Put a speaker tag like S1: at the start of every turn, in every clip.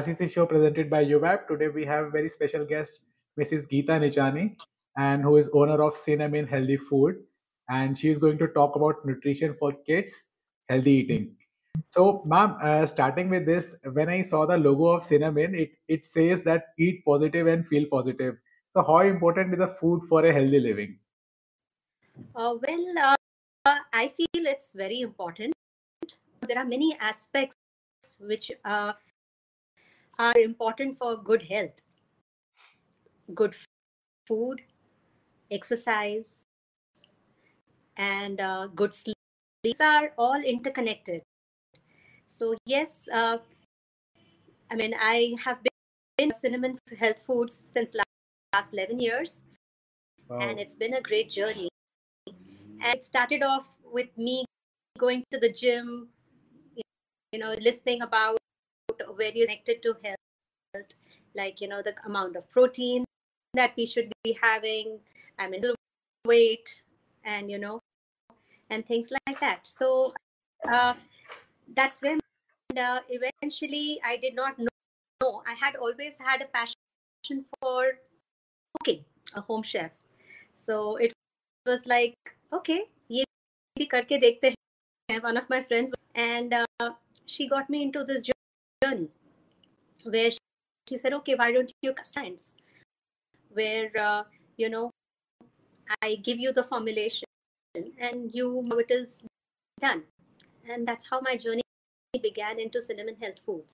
S1: Rashisi show presented by UVAP. Today we have a very special guest, Mrs. Geeta Nichani, and who is owner of Cinnamon Healthy Food. And she is going to talk about nutrition for kids, healthy eating. So, ma'am, uh, starting with this, when I saw the logo of Cinnamon, it, it says that eat positive and feel positive. So, how important is the food for a healthy living?
S2: Uh, well, uh, I feel it's very important. There are many aspects which uh, are important for good health good food, exercise, and uh, good sleep. These are all interconnected. So, yes, uh, I mean, I have been cinnamon health foods since last, last 11 years, wow. and it's been a great journey. And it started off with me going to the gym, you know, listening about you're connected to health, like, you know, the amount of protein that we should be having, I mean, weight, and, you know, and things like that. So uh, that's when uh, eventually I did not know. I had always had a passion for cooking, a home chef. So it was like, okay, ye bhi karke dekhte. One of my friends, and uh, she got me into this journey where she said, okay, why don't you science? Where, uh, you know, I give you the formulation and you know it is done. And that's how my journey began into cinnamon health foods.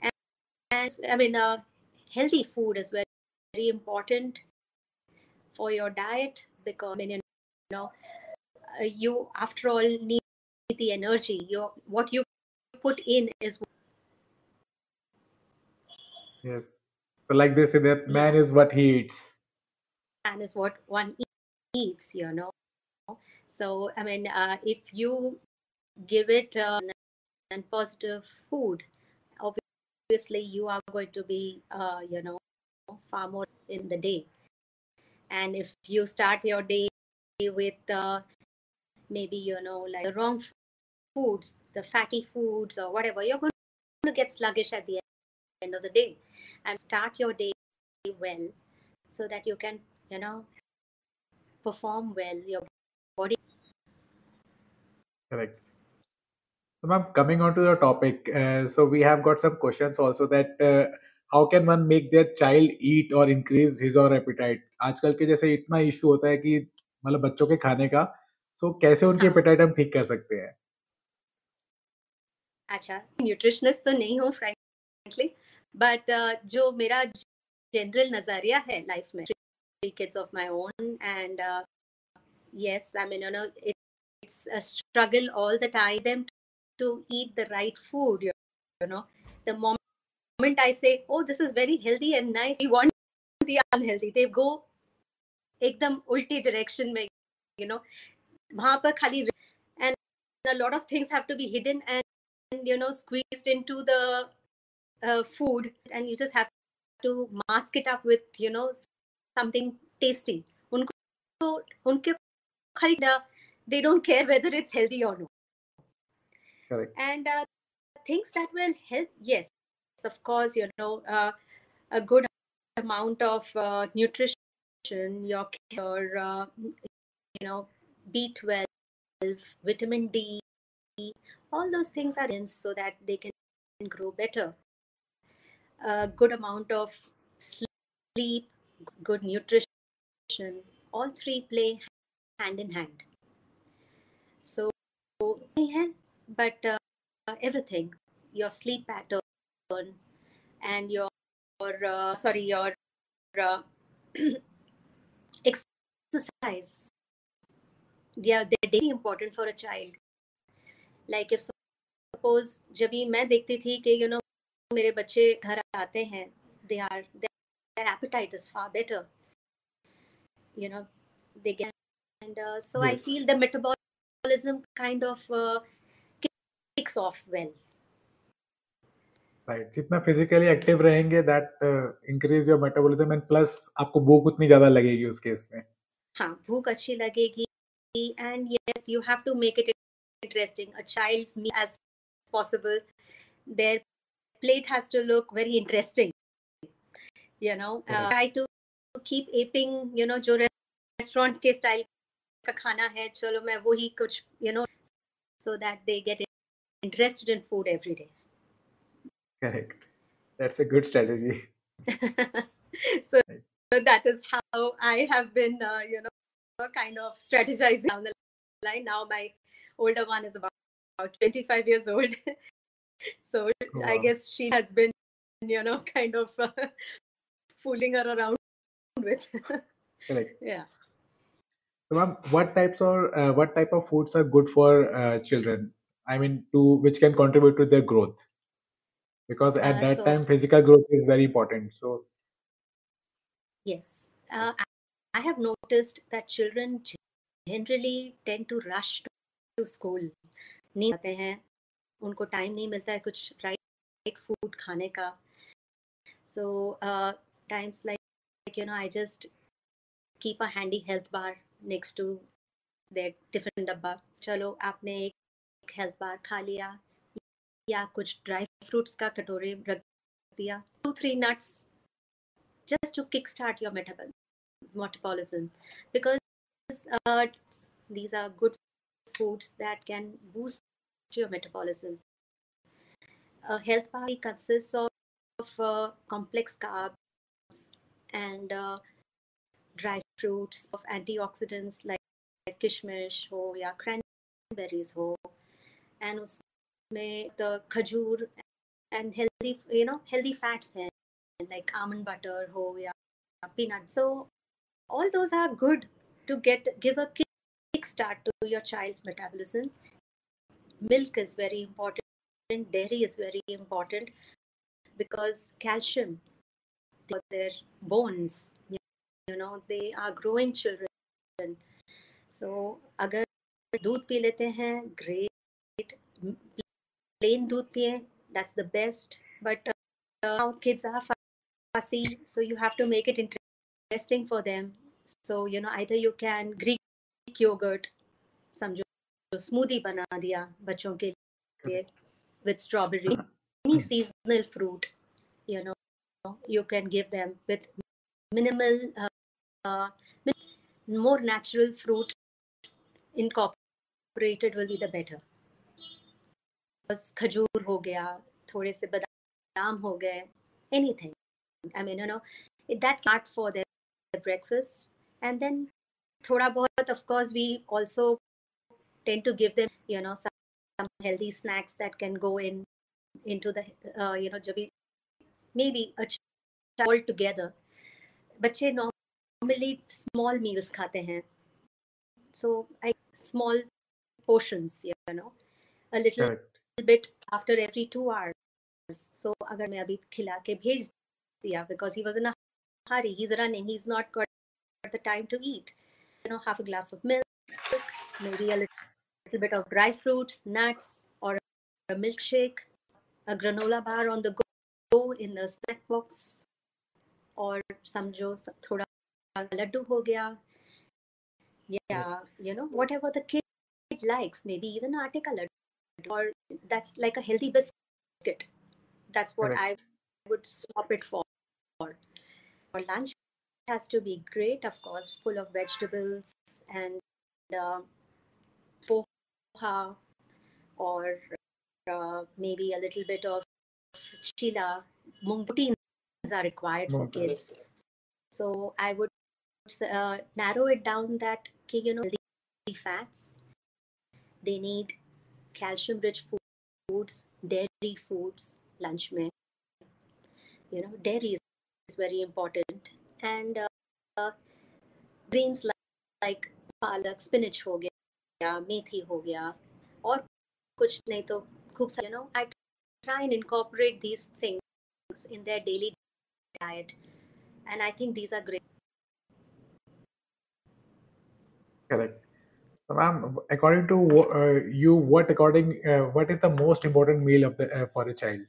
S2: And, and I mean, uh, healthy food is very, very important for your diet because, I mean, you know, uh, you after all need the energy. Your what you put in is
S1: Yes. So like they say that man is what he eats.
S2: Man is what one eats, you know. So I mean, uh, if you give it uh, and positive food, obviously you are going to be, uh, you know, far more in the day. And if you start your day with uh, maybe you know like the wrong foods, the fatty foods or whatever, you're going to get sluggish at the end end of the day and start your day well so that you can you know perform well your body
S1: correct so ma'am coming on to the topic uh, so we have got some questions also that uh, how can one make their child eat or increase his or appetite आजकल के जैसे इतना issue होता है कि मतलब बच्चों के खाने का सो so, कैसे उनकी एपेटाइट हम ठीक कर सकते हैं
S2: अच्छा न्यूट्रिशनिस्ट तो नहीं हूँ फ्रेंकली बट जो मेरा जनरल नज़रिया है लाइफ में kids of my own and yes I mean no it's a struggle all the time them to eat the right food you know the moment I say oh this is very healthy and nice you want the unhealthy they go एकदम उल्टी direction में you know वहाँ पर खाली and a lot of things have to be hidden and you know squeezed into the uh, food and you just have to mask it up with you know something tasty unko unke they don't care whether it's healthy or not
S1: Correct.
S2: and uh, things that will help yes of course you know uh, a good amount of uh, nutrition your your uh, you know b12 vitamin d all those things are in so that they can grow better a good amount of sleep, good nutrition, all three play hand in hand. So, but uh, everything, your sleep pattern and your, uh, sorry, your uh, exercise, they are they're very important for a child. Like if suppose जब भी मैं देखती थी कि you know मेरे बच्चे घर आते हैं they are their appetite is far better you know they get and uh, so yes. i feel the metabolism kind of uh, kicks off well
S1: right जितना फिजिकली एक्टिव रहेंगे that increase your metabolism and plus आपको भूख उतनी ज़्यादा लगेगी उस case में
S2: हाँ भूख अच्छी लगेगी and yes you have to make it interesting a child's me as possible there plate has to look very interesting you know uh,
S1: Correct.
S2: try to keep aping you know जो restaurant के style का खाना है चलो मैं वही कुछ you know so that they get interested in food every day
S1: Correct. That's a good strategy.
S2: so, so that is how I have been, uh, you know, kind of strategizing down the line. Now my older one is about, about 25 years old. so I
S1: Wow.
S2: guess she has been, you know, kind of uh, fooling her around with.
S1: Correct.
S2: yeah.
S1: So, ma'am, what types or uh, what type of foods are good for uh, children? I mean, to which can contribute to their growth, because at
S2: Uh,
S1: that
S2: so-
S1: time physical growth is very important. So,
S2: Yes. Uh, I I have noticed that children generally tend to rush to school नहीं आते हैं। उनको time नहीं मिलता है कुछ right food खाने का। So times like you know I just keep a handy health bar next to that tiffin डब्बा। चलो, आपने एक हेल्थ बार खा लिया या कुछ ड्राई फ्रूट्स का कटोरे रख दिया। Two three nuts just to kick start your metabolism because these are good foods that can boost your metabolism. A health body consists of, of uh, complex carbs and uh, dry fruits of antioxidants like, like kishmish or yeah, cranberries ho, and usme the khajur and healthy you know healthy fats then like almond butter ho yeah, peanut so all those are good to get give a kick kickstart to your child's metabolism milk is very important dairy is very important because calcium for their bones you know they are growing children so अगर दूध P लेते हैं great plain दूध पिए that's the best but uh, now kids are fussy so you have to make it interesting for them so you know either you can greek yogurt समझो smoothie बना दिया बच्चों के लिए with strawberry any seasonal fruit you know you can give them with minimal more natural fruit incorporated will be the better बस खजूर हो गया थोड़े से बादाम हो गए anything I mean you know that cart for their breakfast and then thoda bahut, of course, we also tend to give them, you know, some, some healthy snacks that can go in into the, uh, you know, jabi, maybe a child all together. बच्चे normally small meals खाते हैं. So, I small portions, you know, a little
S1: correct.
S2: bit after every two hours. So, अगर मैं अभी खिला के भेज yeah, because he was in a hurry. He's running. He's not got the time to eat. you know, half a glass of milk, maybe a little, little bit of dry fruits, nuts, or a milkshake, a granola bar on the go in the snack box, or some thoda laddu ho gaya. Yeah, you know, whatever the kid likes, maybe even aate ka laddu, or that's like a healthy biscuit. That's what
S1: right.
S2: I would swap it for. For lunch, has to be great, of course, full of vegetables and uh, poha or uh, maybe a little bit of chila. Mung proteins are required for kids. So I would uh, narrow it down that okay, you know healthy fats. They need calcium-rich foods, dairy foods, lunch mein. You know, dairy is very important, and uh, uh, greens like, like palak, spinach हो गया, मेथी हो गया, और कुछ नहीं तो खूब सारे, you know, I try and incorporate these things in their daily diet, and I think these are great.
S1: Correct. So, ma'am, according to wh- uh, you, what according uh, what is the most important meal of the uh, for a child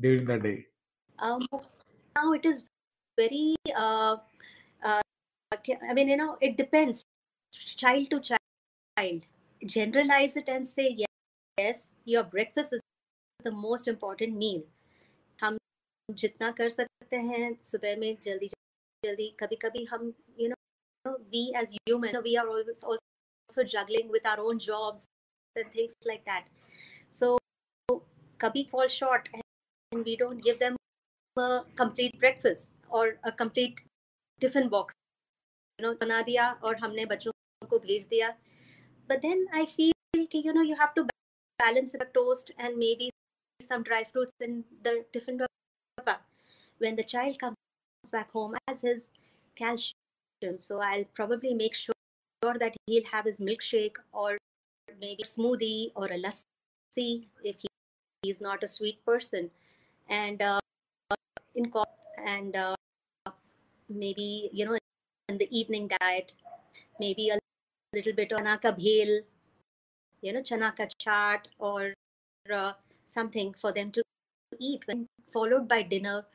S1: during the day?
S2: Um, now it is very, uh, uh, okay, I mean, you know, it depends child to child. Generalize it and say, yes, yes your breakfast is the most important मील हम जितना कर सकते हैं सुबह में जल्दी जल्दी कभी कभी हम you know we as human we are always also juggling with our own jobs and things like that so kabhi fall short and we don't give them a complete breakfast or a complete tiffin box you know बना दिया और हमने बच्चों को भेज दिया but then I feel कि you know you have to balance the toast and maybe some dry fruits in the tiffin box when the child comes back home as his calcium so I'll probably make sure that he'll have his milkshake or maybe a smoothie or a lassi if he, he's not a sweet person and uh, in and uh, maybe you know in the evening diet maybe a little bit of chana ka bhel you know chana ka chaat or uh, something for them to eat when followed by dinner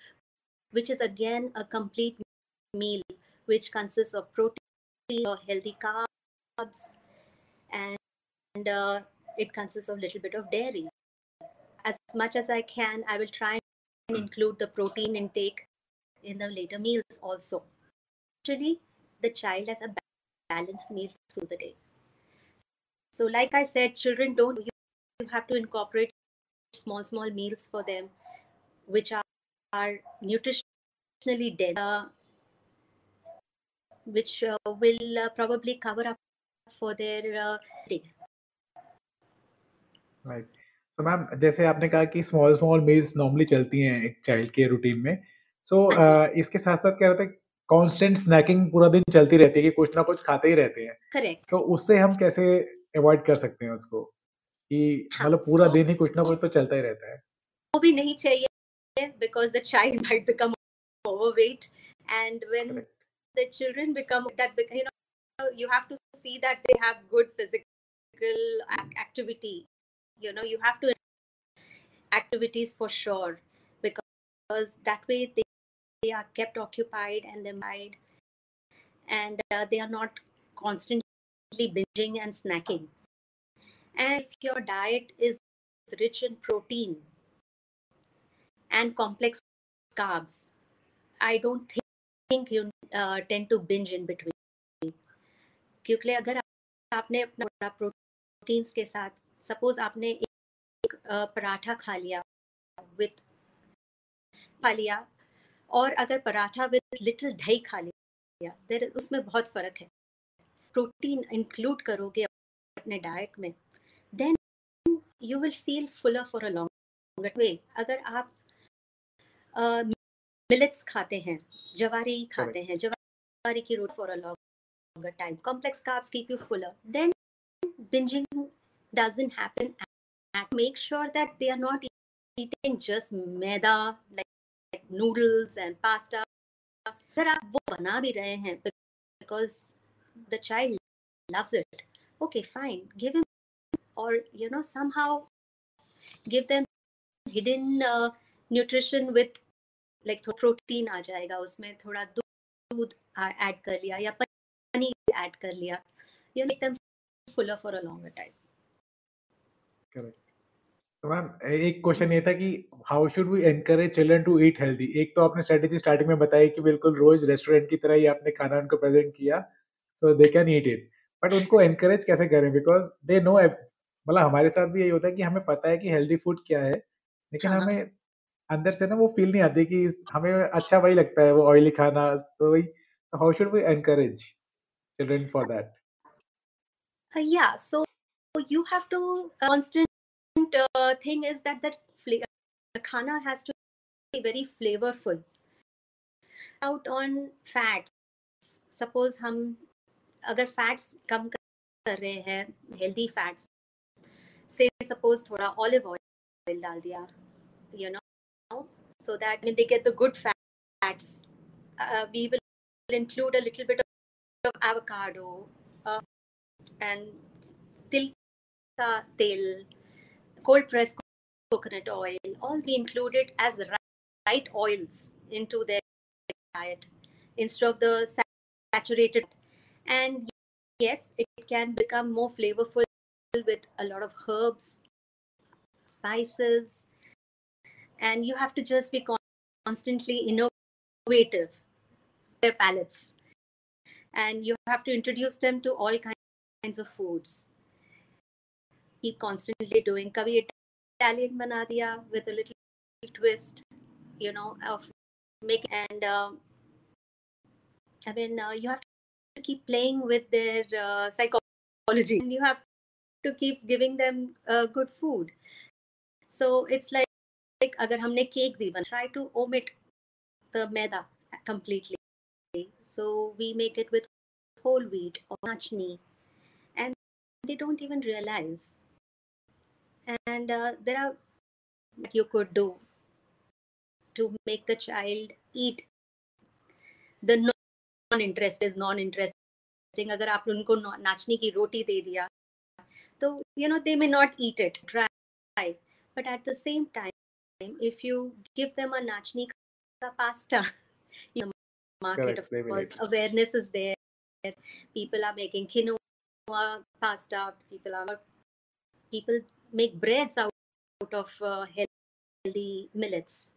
S2: which is again a complete meal which consists of protein or healthy carbs and, and uh, it consists of a little bit of dairy. As much as i can i will try and include the protein intake in the later meals also actually the child has a balanced meal through the day so like i said children don't you have to incorporate small small meals for them which are, are nutritionally dense uh, which uh, will uh, probably cover up for their uh, day.
S1: Right. So ma'am जैसे आपने कहा कि small small meals normally चलती हैं एक child के routine में सो इसके साथ साथ क्या रहता है कॉन्स्टेंट स्नैकिंग पूरा दिन चलती रहती है कि कुछ ना कुछ खाते ही रहते हैं।
S2: करेक्ट
S1: सो उससे हम कैसे अवॉइड कर सकते हैं उसको? कि मतलब पूरा दिन ही कुछ ना कुछ तो चलता ही रहता है।
S2: वो भी नहीं चाहिए because the child might become overweight and when the children become that you know you have to see that they have good physical activity you know you have to activities for sure because that way they they are kept occupied and they mind and uh, they are not constantly binging and snacking and if your diet is rich in protein and complex carbs i don't think think you uh, tend to binge in between क्योंकि अगर आपने अपना proteins के साथ suppose आपने एक पराठा खा लिया विथ खा लिया और अगर पराठा विथ लिटिल दही खा लिया देर उसमें बहुत फ़र्क है प्रोटीन इंक्लूड करोगे अपने डाइट में then you will feel fuller for a long way अगर आप मिलेट्स uh, खाते हैं जवारी खाते हैं जवारी की road for a longer time complex carbs keep you fuller then binging doesn't happen and make sure that they are not eating just maida like noodles and pasta अगर आप वो बना भी रहे हैं because the child loves it okay fine give him or you know somehow give them hidden uh, nutrition with like थोड़ा protein आ जाएगा उसमें थोड़ा दूध ऐड कर लिया या पनीर ऐड कर लिया you make them fuller for a longer time
S1: correct तो मैम एक क्वेश्चन ये था कि how should we encourage children to eat healthy एक तो आपने स्ट्रेटेजी स्टार्टिंग में बताई कि बिल्कुल रोज रेस्टोरेंट की तरह ही आपने खाना उनको प्रेजेंट किया so they can eat it but उनको एनकरेज कैसे करें? बिकॉज़ दे नो मतलब हमारे साथ भी यही होता है कि हमें पता है कि हेल्दी फ़ूड क्या है लेकिन हाँ, हमें अंदर से ना वो फील नहीं आती कि हमें अच्छा वही लगता है वो ऑयली खाना तो वही how should we encourage children for that
S2: yeah so you have to constant uh, thing is that that the khana has to be very flavorful out on fats suppose हम अगर फैट्स कम कर रहे हैं healthy fats से suppose थोड़ा olive oil डाल दिया you know so that when they get the good fats, uh, we will include a little bit of avocado uh, and til tel, cold pressed coconut oil, all be included as right oils into their diet instead of the saturated. And yes, it can become more flavorful with a lot of herbs, spices, and you have to just be constantly innovative their palates and you have to introduce them to all kinds of foods keep constantly doing. Kabhi italian bana diya with a little twist you know of make and um, i mean uh, you have to keep playing with their uh, psychology. And you have to keep giving them uh, good food. So it's like like humne cake bhi ban try to omit the maida completely. So we make it with whole wheat or nachni and they don't even realize and uh, there are that you could do to make the child eat. The non-interest is non-interesting. Agar aap unko nachni ki roti de diya so you know they may not eat it. Try. But at the same time if you give them a nachni ka pasta you know market Correct, of course awareness is there. People are making quinoa pasta. People are people make breads out out of uh, healthy millets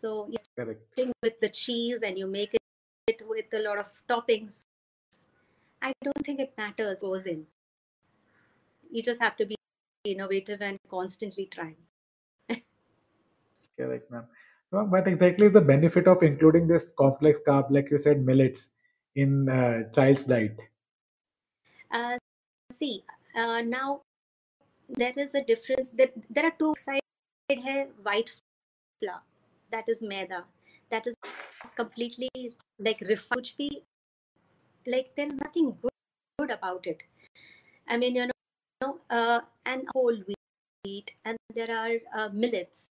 S2: so you Correct. with the cheese and you make it with a lot of toppings. I don't think it matters goes in. You just have to be innovative and constantly trying.
S1: Correct, ma'am. So, what exactly is the benefit of including this complex carb, like you said, millets, in uh, child's diet?
S2: Uh, see, uh, now there is a difference. That there are two sides. Hai white flour that is maida that is completely like refined like there's nothing good, good about it i mean you know uh, and whole wheat and there are uh, millets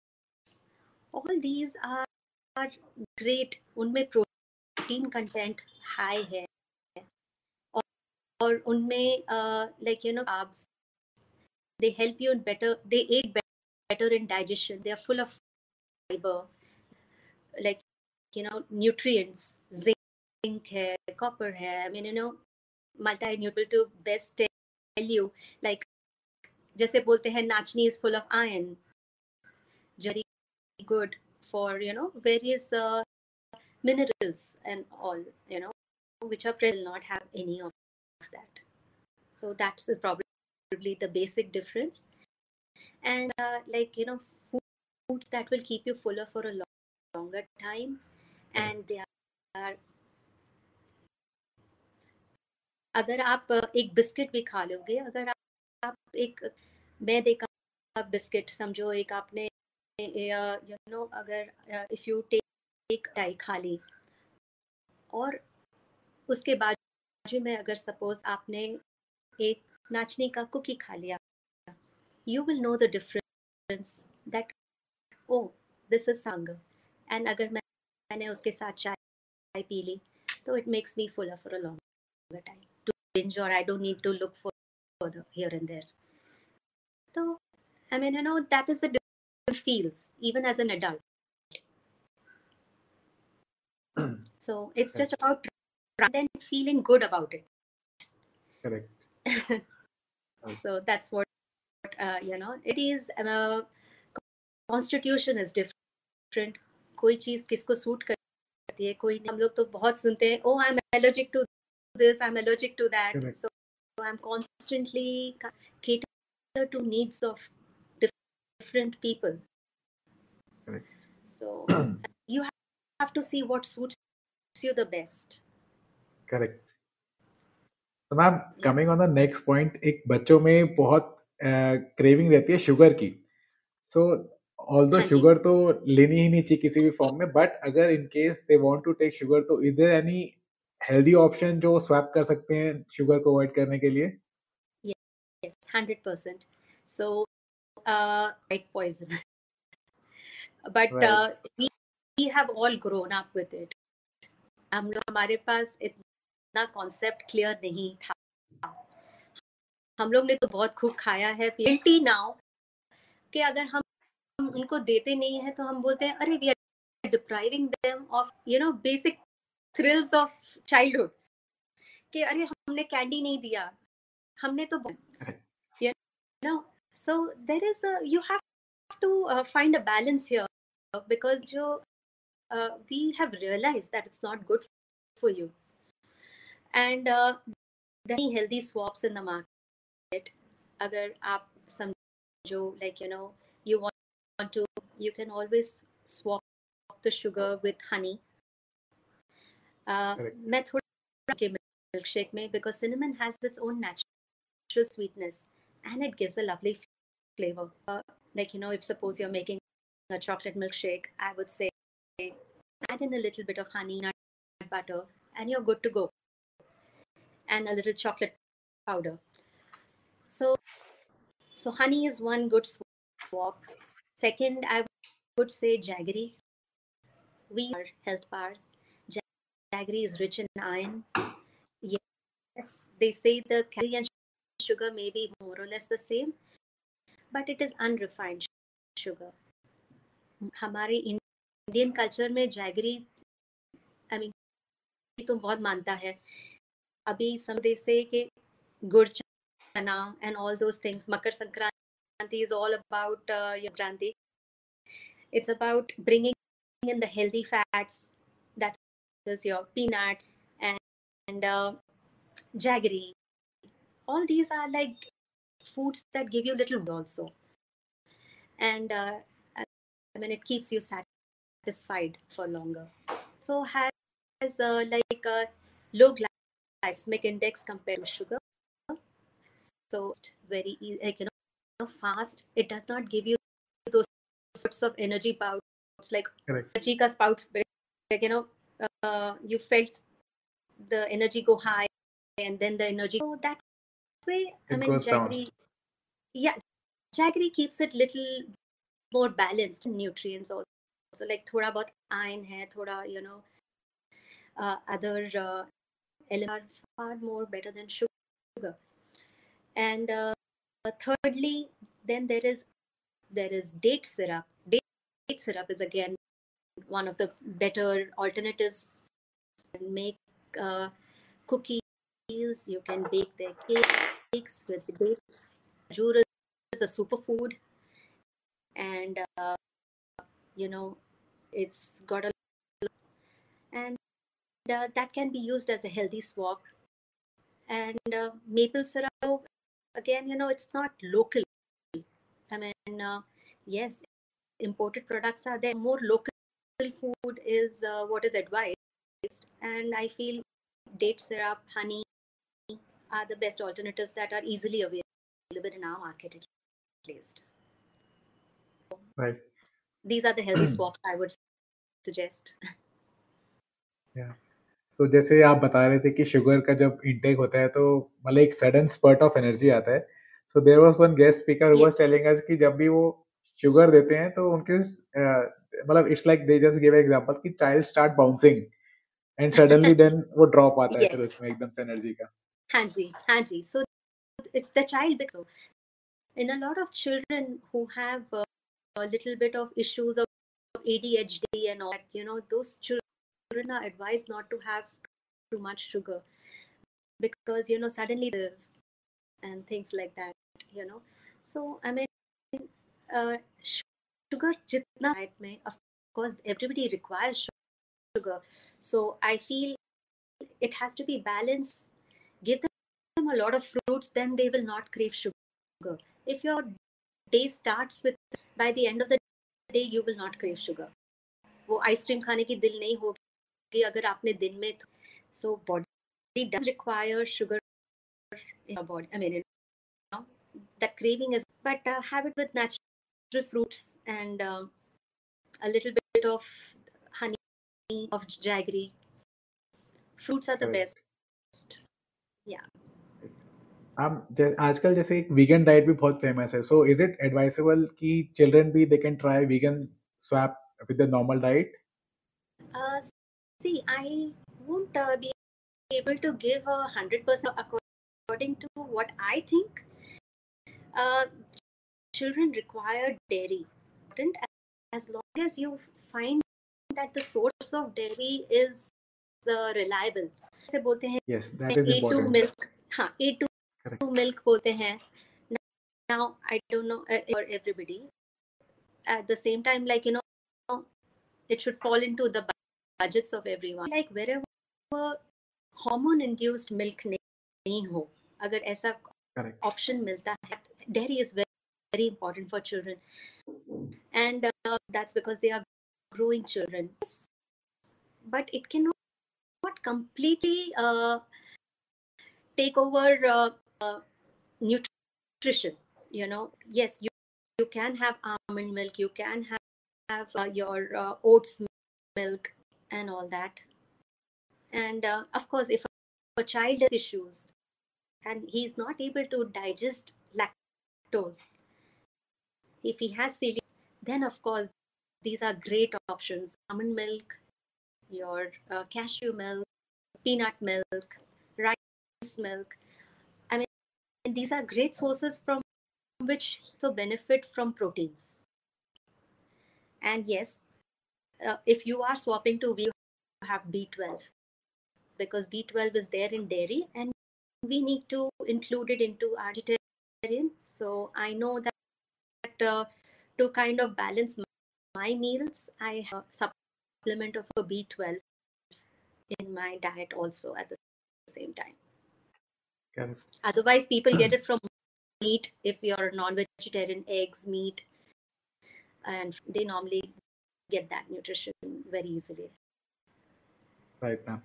S2: all these are, are great unme protein content high hai or, or unme uh, like you know carbs they help you in better they aid better in digestion they are full of fiber like you know nutrients zinc hai copper hai i mean you know multi nutrient to best tell you like जैसे बोलते हैं नाचनी is full of iron very good for you know various uh, minerals and all you know which are will not have any of that so that's Probably the basic difference and uh, like you know foods that will keep you fuller for a long longer time and they are अगर आप एक biscuit भी खा लोगे अगर आप आप एक मैदे का बिस्किट समझो एक आपने यू नो अगर इफ़ यू टेक डाई खा ली और उसके बाद में अगर सपोज़ आपने एक नाचने का कुकी खा लिया। You will know the difference that oh this is संग। एंड अगर मैं मैंने उसके साथ चाय पी ली तो it makes me full for long time तो I mean you so that's what uh, you know. It is uh, constitution is different. कोई चीज किसको सूट करती है कोई हम लोग तो बहुत सुनते हैं ओ आई am allergic to this I am allergic to that so I am constantly cater to needs of different people Correct. so you have to see what suits you the best
S1: correct तो ma'am coming on the next point एक बच्चों में बहुत craving रहती है sugar की। So all दो sugar तो लेनी ही नहीं चाहिए किसी भी फॉर्म में बट अगर in case they want to take sugar तो इधर एनी हेल्दी ऑप्शन जो स्वैप कर सकते हैं शुगर को अवॉइड करने के लिए?
S2: Yes 100% so uh white poison. But right. uh, we, we have all grown up with it. हम लोग हमारे पास इतना कॉन्सेप्ट क्लियर नहीं था। हम लोग ने तो बहुत खूब खाया है गिल्टी नाउ कि अगर हम उनको देते नहीं है तो हम बोलते हैं अरे we are depriving them of you know basic thrills of childhood कि अरे हमने कैंडी नहीं दिया। हमने तो you know so there is you have to find a balance here jo, uh, we have realized that it's not good for you. And uh, there are healthy swaps in the market. Agar aap samjho, like, you know, you want, want to, you can always swap the sugar with honey. Uh, मैं थोड़ा के milkshake में because cinnamon has its own natural sweetness and it gives a lovely flavor. Uh, like you know, if suppose you're making a chocolate milkshake, I would say add in a little bit of honey, nut butter, and you're good to go. And a little chocolate powder. So, so honey is one good swap. Second, I would say jaggery. We are health bars. Jaggery is rich in iron. Yes, they say the calorie and sugar may be more or less the same, but it is unrefined sugar. हमारे Indian culture में jaggery I mean तो बहुत मानता है Abhi, some they say ke gur chana and all those things. Makar Sankranti is all about uh, Yankranti. It's about bringing in the healthy fats that is your peanut and, and uh, jaggery. All these are like foods that give you little also. And uh, I mean, it keeps you satisfied for longer. So has uh, like a low glycemic index compared to sugar. So very easy, like you know, fast. It does not give you those sorts of energy bouts like Correct. energy ka spout. Like you know, uh, you felt the energy go high and then the energy so that way. It I mean, jaggery. Yeah, jaggery keeps it little more balanced nutrients also. So like thoda bahut iron hai, thoda you know uh, other uh, elements are far more better than sugar. And uh, thirdly, then there is there is date syrup. Date, date syrup is again one of the better alternatives. Make uh, cookies. You can bake their cakes with dates. Jura is a superfood and uh, you know it's got a and that can be used as a healthy swap and uh, maple syrup again you know it's not local i mean uh, yes imported products are there more local food is uh, what is advised and i feel date syrup honey are the best alternatives that are easily available in our market at least
S1: Right.
S2: These are the healthy swaps I would suggest.
S1: Yeah. तो जैसे आप बता रहे थे कि sugar का जब intake होता है तो मतलब एक सडन स्पर्ट ऑफ़ एनर्जी आता है। So there was one guest speaker was telling us कि जब भी वो शुगर देते हैं तो उनके मतलब it's like they just give example कि child start bouncing and suddenly then वो ड्रॉप आता है फिर उसमें एकदम से एनर्जी का।
S2: हाँ जी हाँ जी। So the child in a lot of children who have uh, a little bit of issues of ADHD and all that, you know, those children are advised not to have too much sugar because, you know, suddenly the and things like that, you know. So, I mean, uh, sugar jitna mein, of course, everybody requires sugar. So, I feel it has to be balanced. Give them a lot of fruits, then they will not crave sugar. If your day starts with by the end of the day you will not crave sugar वो ice cream खाने की दिल नहीं होगी कि अगर आपने दिन में so body does require sugar in body I mean the craving is but have it with natural fruits and a little bit of honey of jaggery fruits are the best या
S1: आप आजकल जैसे एक वीगन डाइट भी बहुत famous है so is it advisable कि children भी they can try vegan swap with the normal diet
S2: see i won't uh, be able to give a 100% according to what i think uh, children require dairy as long as you find that the source of dairy is uh, reliable से बोलते हैं
S1: yes that is important
S2: milk हाँ A2 to milk बोलते हैं now i don't know uh, for everybody at the same time like you know it should fall into the budgets of everyone like wherever hormone induced milk nahi ho agar aisa option milta hai dairy is very, very important for children. And uh, that's because they are growing children. But it cannot not completely uh, take over uh, uh, nutrition you know. Yes you you can have almond milk you can have, have uh, your uh, oats milk and all that and uh, of course if a child has issues and he's not able to digest lactose if he has celiac then of course these are great options almond milk your uh, cashew milk, peanut milk, rice milk. I mean, these are great sources from which so benefit from proteins. And yes, uh, if you are swapping to, we have B12 because B12 is there in dairy and we need to include it into our vegetarian. So I know that, that uh, to kind of balance my meals, I have a supplement of a B12 in my diet also at the same time.
S1: Okay.
S2: Otherwise, people get it from meat if you're non-vegetarian, eggs, meat, and they normally get that nutrition very easily.
S1: Right, ma'am.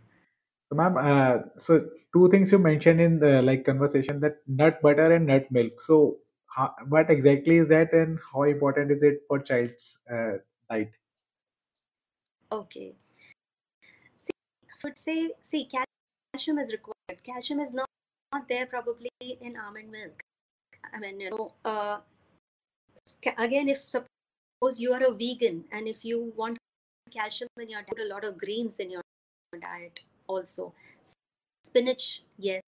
S1: So, ma'am, uh, so two things you mentioned in the like conversation that nut butter and nut milk. So, how, what exactly is that, and how important is it for child's uh, diet?
S2: Okay. See, I would say, see, calcium is required. Calcium is not, not there probably in almond milk. I mean, you know, uh, again, if suppose you are a vegan and if you want calcium in your diet, a lot of greens in your diet also. Spinach, yes,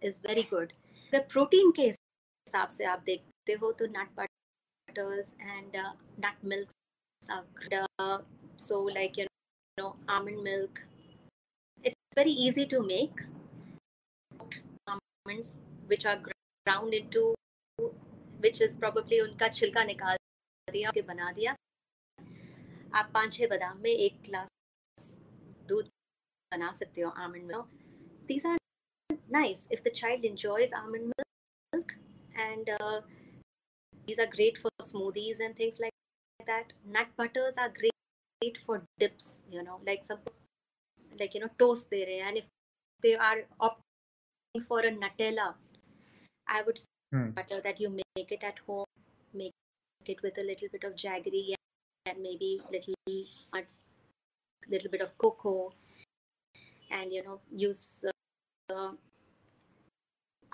S2: is very good. The protein के हिसाब से आप देखते हो तो nut butters and uh, nut milks are uh, so like you know almond milk it's very easy to make almonds which are ground into which is probably unka छिलका निकाल दिया के बना दिया। आप पाँच छह बादाम में एक ग्लास दूध बना सकते हो almond milk these are nice if the child enjoys almond milk and these are great for smoothies and things like that nut butters are great great for dips you know like some like you know toast दे रहे हैं and if they are opting for a Nutella I would butter that you make it at home make it with a little bit of jaggery and maybe little nuts, little bit of cocoa, and you know use uh,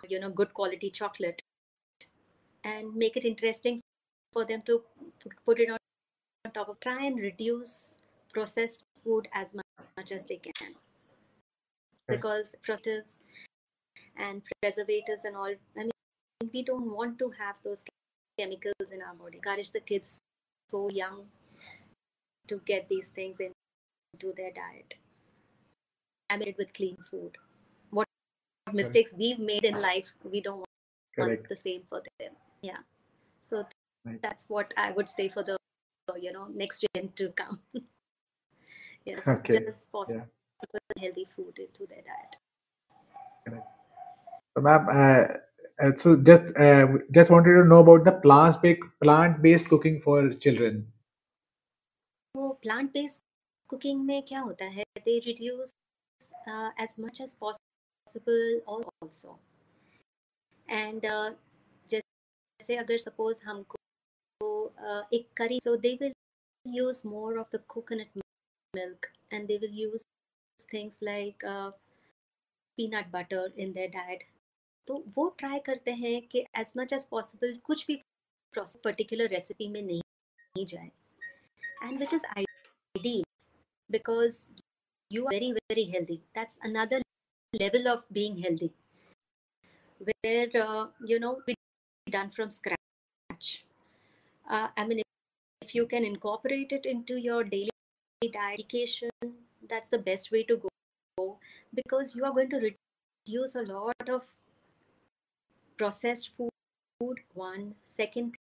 S2: you know good quality chocolate and make it interesting for them to put it on top of try and reduce processed food as much as they can. Because preservatives and preservatives and all i mean we don't want to have those chemicals in our body. Encourage the kids so young to get these things into their diet. I made it with clean food. What mistakes we've made in life we don't want
S1: Correct.
S2: the same for them. Yeah. So
S1: Right.
S2: that's what i would say for the you know next gen to come. Yes
S1: Okay,
S2: just possible healthy food into their diet.
S1: So, ma'am, uh, uh, so just uh, just wanted to know about the plant based plant based cooking for children.
S2: तो plant based cooking में क्या होता है they reduce as much as possible also and जैसे अगर suppose हमको uh, एक करी सो they will use more of the coconut milk and they will use things like uh, peanut butter in their diet तो वो ट्राई करते हैं कि एज मच एज पॉसिबल कुछ भी पर्टिकुलर रेसिपी में नहीं, नहीं जाए। And which is I because you are very very healthy that's another level of being healthy where you know done from scratch I mean if you can incorporate it in to your daily dedication that's the best way to go because you are going to reduce a lot of processed food one. Second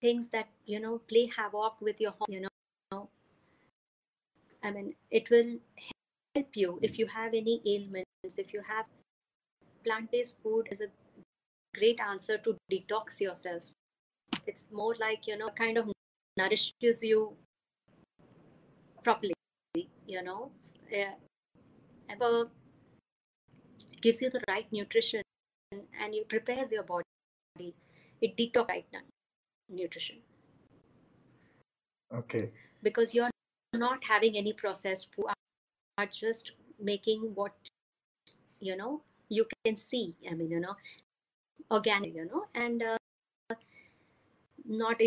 S2: things that you know play havoc with your you know. I mean, it will help you if you have any ailments, if you have plant based food is a great answer to detox yourself. It's more like, you know, kind of nourishes you properly, you know, uh, gives you the right nutrition and it prepares your body. It detox right now, nutrition.
S1: Okay.
S2: Because you're not having any processed food, are just making what you know you can see. I mean, you know, organic, you know, and uh, not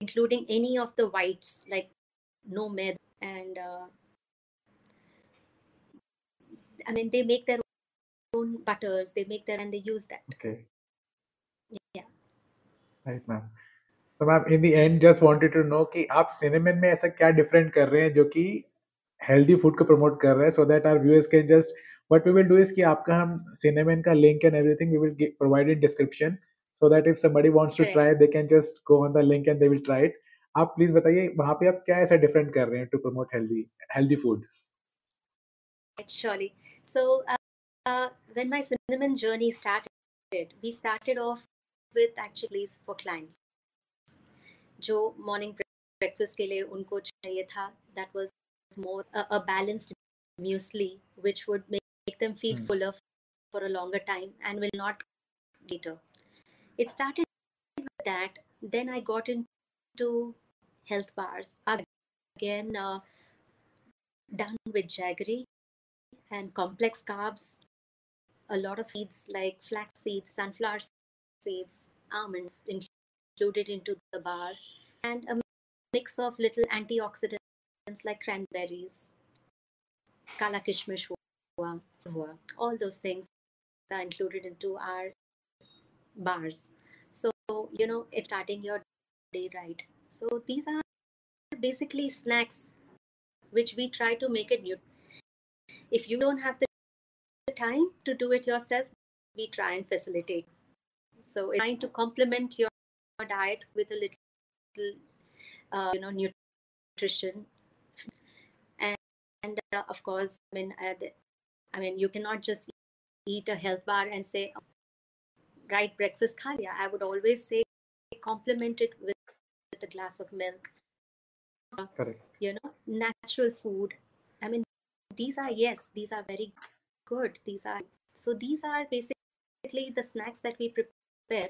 S2: including any of the whites like no med and uh, I mean they make their own butters, they make their and they use that.
S1: Okay.
S2: Yeah.
S1: Right, ma'am. So ma'am in the end just wanted to know कि आप cinnamon में ऐसा क्या different कर रहे हैं जो कि हेल्दी फ़ूड को प्रमोट कर रहे हैं so that our viewers can just what we will do is कि आपका हम सिनेमन का link and everything we will provide in description so that if somebody wants to
S2: Correct.
S1: try they can just go on the link and they will try it आप please बताइए वहाँ पे आप क्या ऐसा डिफरेंट कर रहे हैं to promote healthy healthy food
S2: surely so uh, uh, when my cinnamon journey started we started off with actually for clients जो मॉर्निंग ब्रेकफास्ट के लिए उनको चाहिए था that was more a balanced muesli which would make them feel
S1: Hmm.
S2: fuller for a longer time and will not later it started with that then i got into health bars again uh, done with jaggery and complex carbs a lot of seeds like flax seeds sunflower seeds almonds included into the bar and a mix of little antioxidants like cranberries kala kishmish all those things are included into our bars. So you know it's starting your day right. So these are basically snacks which we try to make it new. If you don't have the time to do it yourself we try and facilitate so it's trying to complement your diet with a little uh, you know nutrition and, and uh, of course i mean uh, the, i mean you cannot just eat a health bar and say right breakfast kha liya. i would always say complement it with, with a glass of milk
S1: Correct.
S2: you know natural food i mean these are yes these are very good these are so these are basically the snacks that we prepare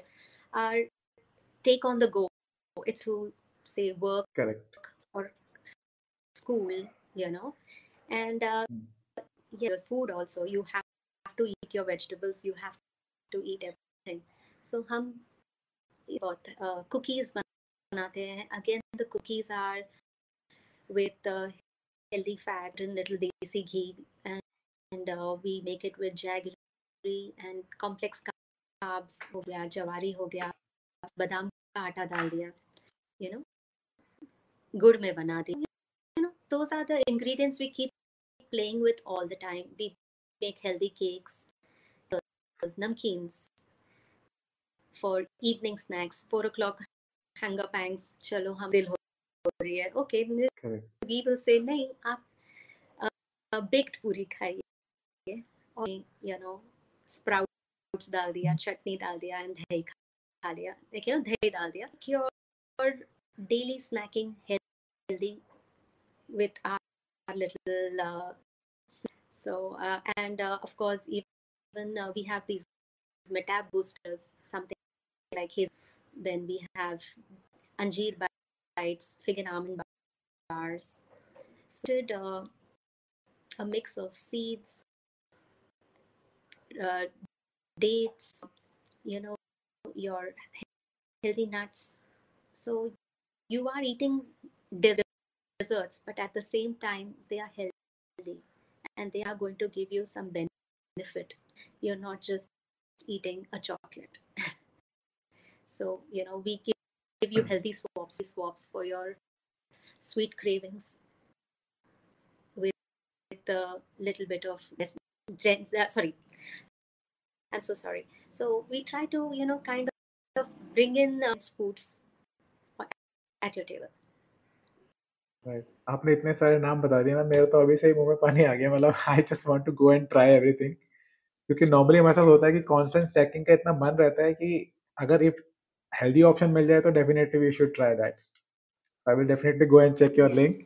S2: are take on the go it's to say work
S1: Correct.
S2: or school you know and uh,
S1: Mm.
S2: yeah food also you have to eat your vegetables you have to eat everything so hum बहुत uh, cookies बनाते हैं again the cookies are with uh, healthy fat and little desi ghee and, and uh, we make it with jaggery and complex carbs हो गया जवारी हो गया बादाम का आटा डाल दिया you know गुड़ में बना दिया you know those are the ingredients we keep playing with all the time we make healthy cakes namkeens for evening snacks four o'clock hunger pangs चलो हम दिल हो रही है okay
S1: Correct.
S2: we will say नहीं आप बेक्ड पूरी खाइए और you know sprouts डाल दिया चटनी डाल दिया and दही खा लिया देखिए ना दही डाल दिया your daily snacking healthy with our, our little uh, so uh, and uh, of course even uh, we have these metab boosters something like his then we have anjeer bites fig and almond bars so did uh, a mix of seeds uh, dates you know your healthy nuts. So you are eating desserts but at the same time they are healthy and they are going to give you some benefit. You're not just eating a chocolate. So you know we give, give you healthy swaps swaps for your sweet cravings with, a little bit of uh, sorry i'm so sorry so we try to you know kind of bring in uh, foods at your table
S1: right आपने इतने सारे नाम बता दिए ना मेरे तो अभी से ही मुंह में पानी आ गया मतलब I just want to go and try everything क्योंकि नॉर्मली हमारे साथ होता है कि कांस्टेंट चेकिंग का इतना मन रहता है कि अगर इफ हेल्दी ऑप्शन मिल जाए तो definitely we should try that I will definitely go and check your link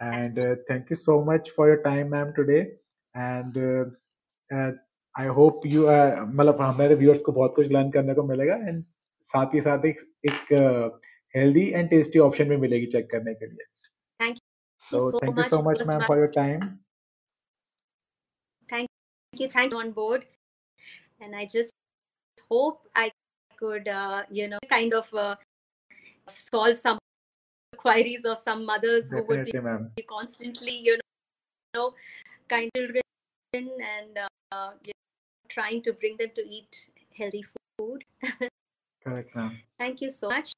S1: and thank you so much for your time ma'am today and I hope you मतलब हमारे व्यूअर्स को बहुत कुछ learn करने को मिलेगा एंड साथ ही साथ एक एक हेल्दी एंड टेस्टी ऑप्शन भी मिलेगी चेक करने के लिए।
S2: Thank you so
S1: thank you so much ma'am for your time
S2: thank you thank you on board and I just hope I could you know kind of solve some queries of some mothers who would be constantly you know kind children and Uh, yeah. Trying to bring them to eat healthy food.
S1: correct ma'am
S2: Thank you so much.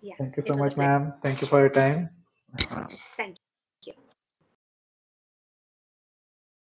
S2: Yeah.
S1: thank you so much ma'am thank you for your time
S2: Thank you.